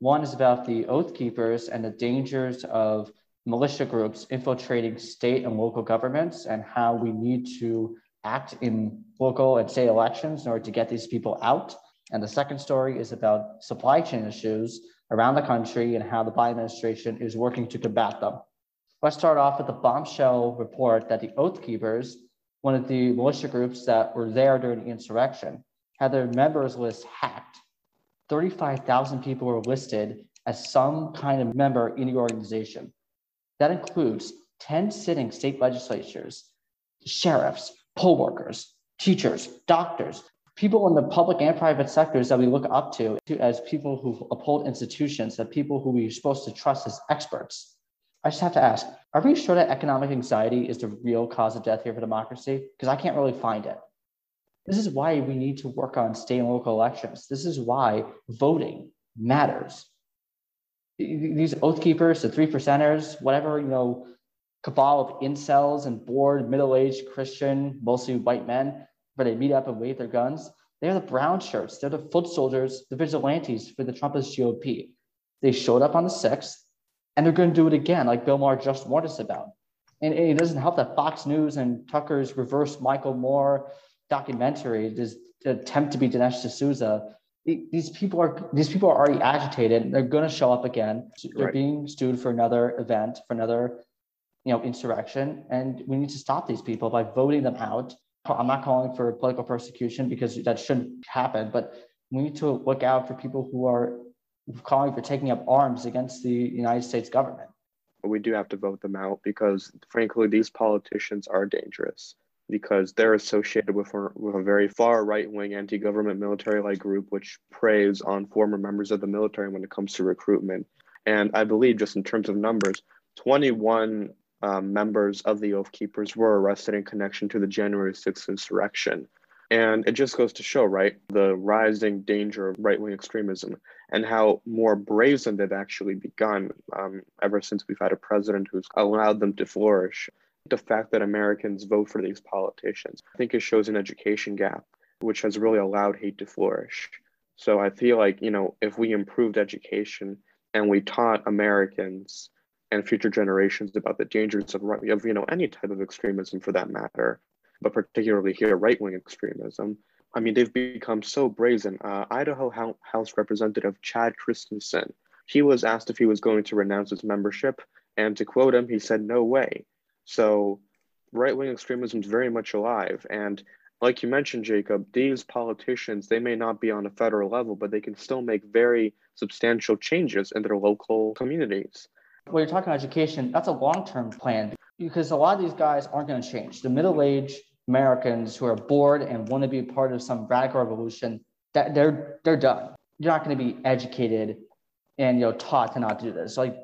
One is about the Oath Keepers and the dangers of militia groups infiltrating state and local governments and how we need to act in local and state elections in order to get these people out. And the second story is about supply chain issues around the country and how the Biden administration is working to combat them. Let's start off with the bombshell report that the Oath Keepers, one of the militia groups that were there during the insurrection, had their members list hacked. 35,000 people were listed as some kind of member in the organization. That includes 10 sitting state legislatures, sheriffs, poll workers, teachers, doctors, people in the public and private sectors that we look up to as people who uphold institutions, that people who we're supposed to trust as experts. I just have to ask, are we sure that economic anxiety is the real cause of death here for democracy? Because I can't really find it. This is why we need to work on state and local elections. This is why voting matters. These oath keepers, the three percenters, whatever, you know, cabal of incels and bored middle-aged Christian, mostly white men, where they meet up and wave their guns. They're the brown shirts. They're the foot soldiers, the vigilantes for the Trumpist GOP. They showed up on the 6th, and they're going to do it again, like Bill Maher just warned us about. And it doesn't help that Fox News and Tucker's reverse Michael Moore documentary, this attempt to be Dinesh D'Souza, these people are these people are already agitated. They're going to show up again. They're right. being sued for another event, for another you know, insurrection. And we need to stop these people by voting them out. I'm not calling for political persecution because that shouldn't happen, but we need to look out for people who are calling for taking up arms against the United States government. We do have to vote them out because, frankly, these politicians are dangerous because they're associated with a, with a very far right wing anti government military like group, which preys on former members of the military when it comes to recruitment. And I believe, just in terms of numbers, 21 um, members of the Oath Keepers were arrested in connection to the January 6th insurrection. And it just goes to show, right, the rising danger of right wing extremism and how more brazen they've actually begun um, ever since we've had a president who's allowed them to flourish. The fact that Americans vote for these politicians, I think it shows an education gap, which has really allowed hate to flourish. So I feel like, you know, if we improved education and we taught Americans and future generations about the dangers of, of you know any type of extremism for that matter, but particularly here right wing extremism. I mean, they've become so brazen. Uh, Idaho House Representative Chad Christensen, he was asked if he was going to renounce his membership, and to quote him, he said, "No way." So, right wing extremism is very much alive, and like you mentioned, Jacob, these politicians, they may not be on a federal level, but they can still make very substantial changes in their local communities when you're talking education, that's a long-term plan because a lot of these guys aren't going to change. The middle-aged Americans who are bored and want to be part of some radical revolution, that they're they're done. You're not going to be educated and you know taught to not do this. Like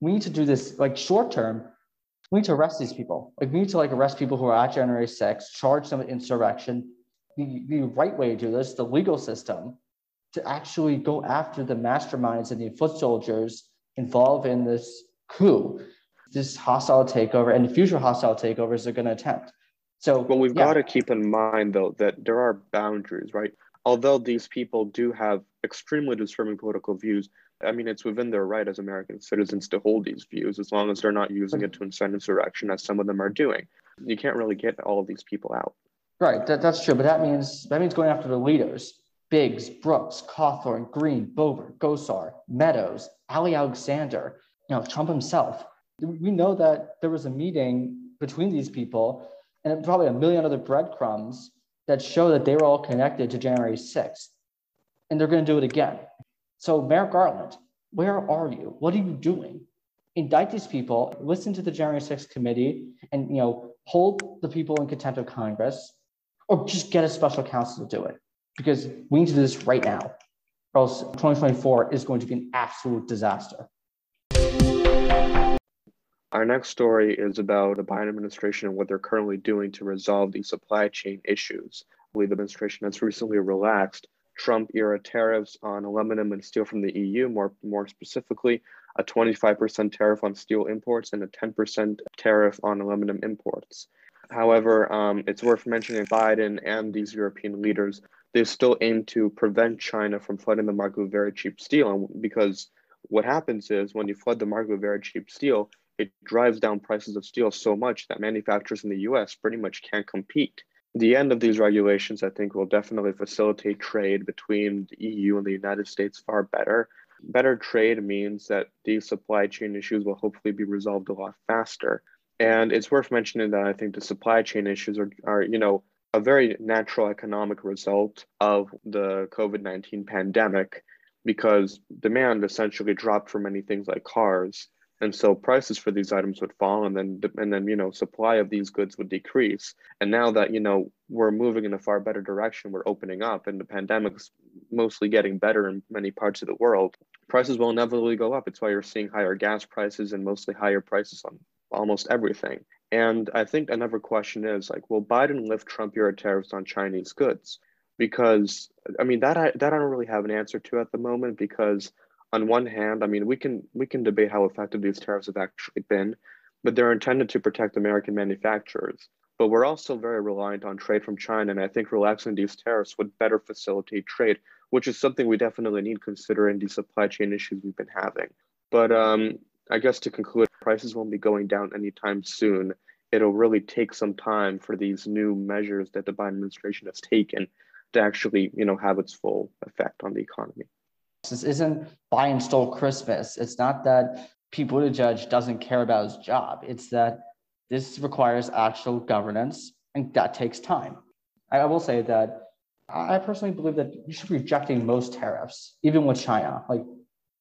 we need to do this like short term. We need to arrest these people. Like we need to like arrest people who are at January 6th, charge them with insurrection. The, the right way to do this, the legal system, to actually go after the masterminds and the foot soldiers involved in this coup, this hostile takeover, and future hostile takeovers they're going to attempt. So, well, we've yeah. got to keep in mind though that there are boundaries, right? Although these people do have extremely disturbing political views, I mean, it's within their right as American citizens to hold these views as long as they're not using it to incite insurrection, as some of them are doing. You can't really get all of these people out. Right, that, that's true, but that means that means going after the leaders. Biggs, Brooks, Cawthorn, Greene, Boebert, Gosar, Meadows, Ali Alexander, you know, Trump himself. We know that there was a meeting between these people and probably a million other breadcrumbs that show that they were all connected to January 6th. And they're going to do it again. So, Merrick Garland, where are you? What are you doing? Indict these people, listen to the January 6th committee, and you know, hold the people in contempt of Congress, or just get a special counsel to do it because we need to do this right now, or else 2024 is going to be an absolute disaster. Our next story is about the Biden administration and what they're currently doing to resolve these supply chain issues. I believe the administration has recently relaxed Trump era tariffs on aluminum and steel from the EU, more, more specifically, a 25% tariff on steel imports and a 10% tariff on aluminum imports. However, um, it's worth mentioning Biden and these European leaders, they still aim to prevent China from flooding the market with very cheap steel. Because what happens is when you flood the market with very cheap steel, it drives down prices of steel so much that manufacturers in the US pretty much can't compete. The end of these regulations, I think, will definitely facilitate trade between the EU and the United States far better. Better trade means that these supply chain issues will hopefully be resolved a lot faster. And it's worth mentioning that I think the supply chain issues are, are you know, a very natural economic result of the COVID 19 pandemic because demand essentially dropped for many things like cars and so prices for these items would fall and then and then you know supply of these goods would decrease. And now that you know we're moving in a far better direction we're opening up and the pandemic's mostly getting better in many parts of the world prices will inevitably go up. It's why you're seeing higher gas prices and mostly higher prices on almost everything. And i think another question is like will biden lift trump era tariffs on chinese goods? Because i mean that I, that i don't really have an answer to at the moment because on one hand, I mean, we can we can debate how effective these tariffs have actually been, but they're intended to protect American manufacturers. But we're also very reliant on trade from China, and I think relaxing these tariffs would better facilitate trade, which is something we definitely need considering the supply chain issues we've been having. But um, I guess to conclude, prices won't be going down anytime soon. It'll really take some time for these new measures that the Biden administration has taken to actually, you know, have its full effect on the economy. This isn't Biden stole Christmas. It's not that Pete Buttigieg doesn't care about his job. It's that this requires actual governance, and that takes time. I will say that I personally believe that you should be rejecting most tariffs, even with China. Like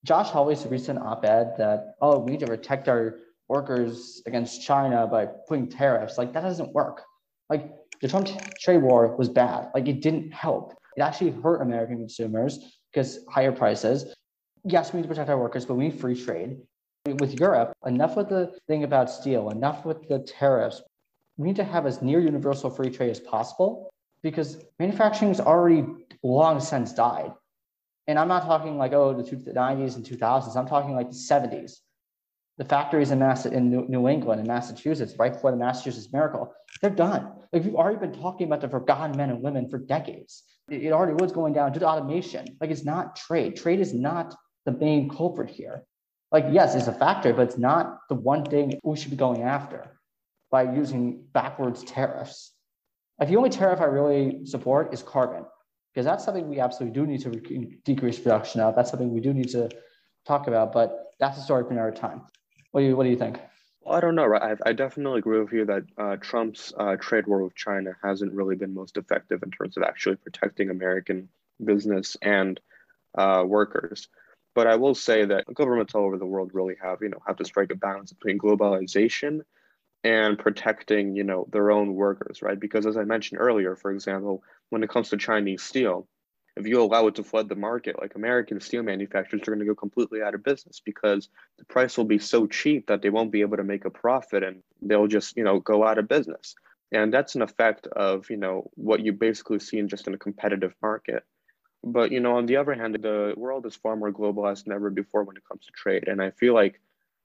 Josh Hawley's recent op-ed that, oh, we need to protect our workers against China by putting tariffs. Like that doesn't work. Like the Trump trade war was bad. Like it didn't help. It actually hurt American consumers because higher prices. Yes, we need to protect our workers, but we need free trade. With Europe, enough with the thing about steel, enough with the tariffs. We need to have as near universal free trade as possible because manufacturing has already long since died. And I'm not talking like, oh, the 90s and 2000s. I'm talking like the 70s. The factories in, Mass- in New England and Massachusetts, right before the Massachusetts miracle, they're done. Like we've already been talking about the forgotten men and women for decades it already was going down due to automation. Like it's not trade. Trade is not the main culprit here. Like, yes, it's a factor, but it's not the one thing we should be going after by using backwards tariffs. Like the only tariff I really support is carbon, because that's something we absolutely do need to decrease production of. That's something we do need to talk about, but that's a story for another time. What do you, what do you think? Well, I don't know. I, I definitely agree with you that uh, Trump's uh, trade war with China hasn't really been most effective in terms of actually protecting American business and uh, workers. But I will say that governments all over the world really have, you know, have to strike a balance between globalization and protecting, you know, their own workers, right? Because as I mentioned earlier, for example, when it comes to Chinese steel, if you allow it to flood the market, like American steel manufacturers are going to go completely out of business because the price will be so cheap that they won't be able to make a profit and they'll just, you know, go out of business. And that's an effect of, you know, what you basically see in just in a competitive market. But, you know, on the other hand, the world is far more globalized than ever before when it comes to trade. And I feel like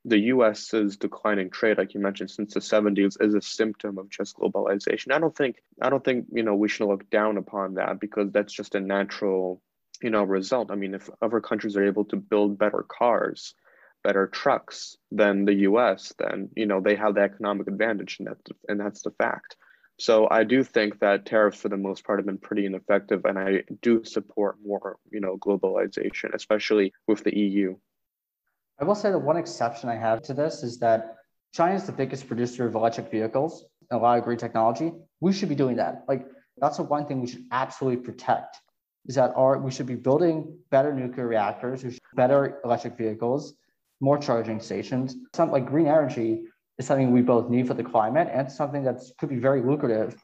the US's declining trade, like you mentioned, since the 70s, is a symptom of just globalization. I don't think I don't think you know we should look down upon that because that's just a natural you know result. I mean, if other countries are able to build better cars, better trucks than the US, then you know they have the economic advantage, and that's and that's the fact. So I do think that tariffs, for the most part, have been pretty ineffective, and I do support more, you know, globalization, especially with the EU. I will say the one exception I have to this is that China is the biggest producer of electric vehicles and a lot of green technology. We should be doing that. Like that's the one thing we should absolutely protect is that our we should be building better nuclear reactors, better electric vehicles, more charging stations. Something like green energy is something we both need for the climate and something that could be very lucrative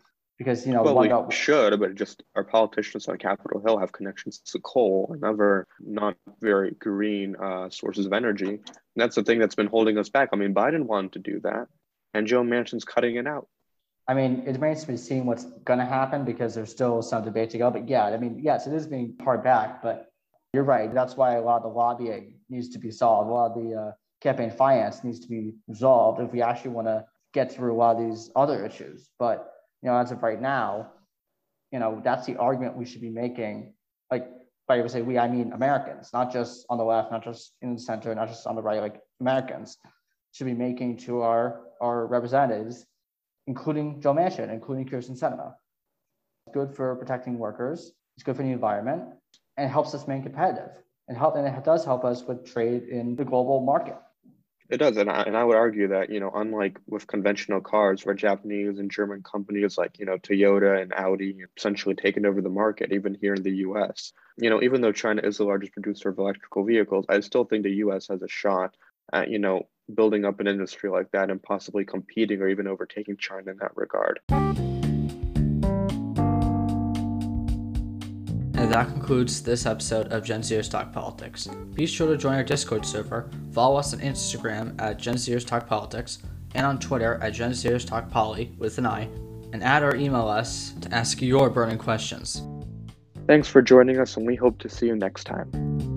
because you know well, we should, but just our politicians on Capitol Hill have connections to coal and other not very green uh, sources of energy. And that's the thing that's been holding us back. I mean, Biden wanted to do that, and Joe Manchin's cutting it out. I mean, it remains to be seen what's going to happen because there's still some debate to go. But yeah, I mean, yes, it is being hard back, but you're right. That's why a lot of the lobbying needs to be solved. A lot of the uh, campaign finance needs to be resolved if we actually want to get through a lot of these other issues. But you know, as of right now, you know, that's the argument we should be making. Like, by I say we, I mean Americans, not just on the left, not just in the center, not just on the right, like Americans should be making to our, our representatives, including Joe Manchin, including Kyrsten Sinema. It's good for protecting workers, it's good for the environment, and it helps us remain competitive. And, help, and it does help us with trade in the global market. It does, and I, and I would argue that you know, unlike with conventional cars, where Japanese and German companies like you know Toyota and Audi essentially taken over the market, even here in the U.S. You know, even though China is the largest producer of electrical vehicles, I still think the U.S. has a shot at you know building up an industry like that and possibly competing or even overtaking China in that regard. And that concludes this episode of Gen Zers Talk Politics. Be sure to join our Discord server, follow us on Instagram at Gen Zers Talk Politics, and on Twitter at Gen Zers Talk Poly with an I, and add or email us to ask your burning questions. Thanks for joining us, and we hope to see you next time.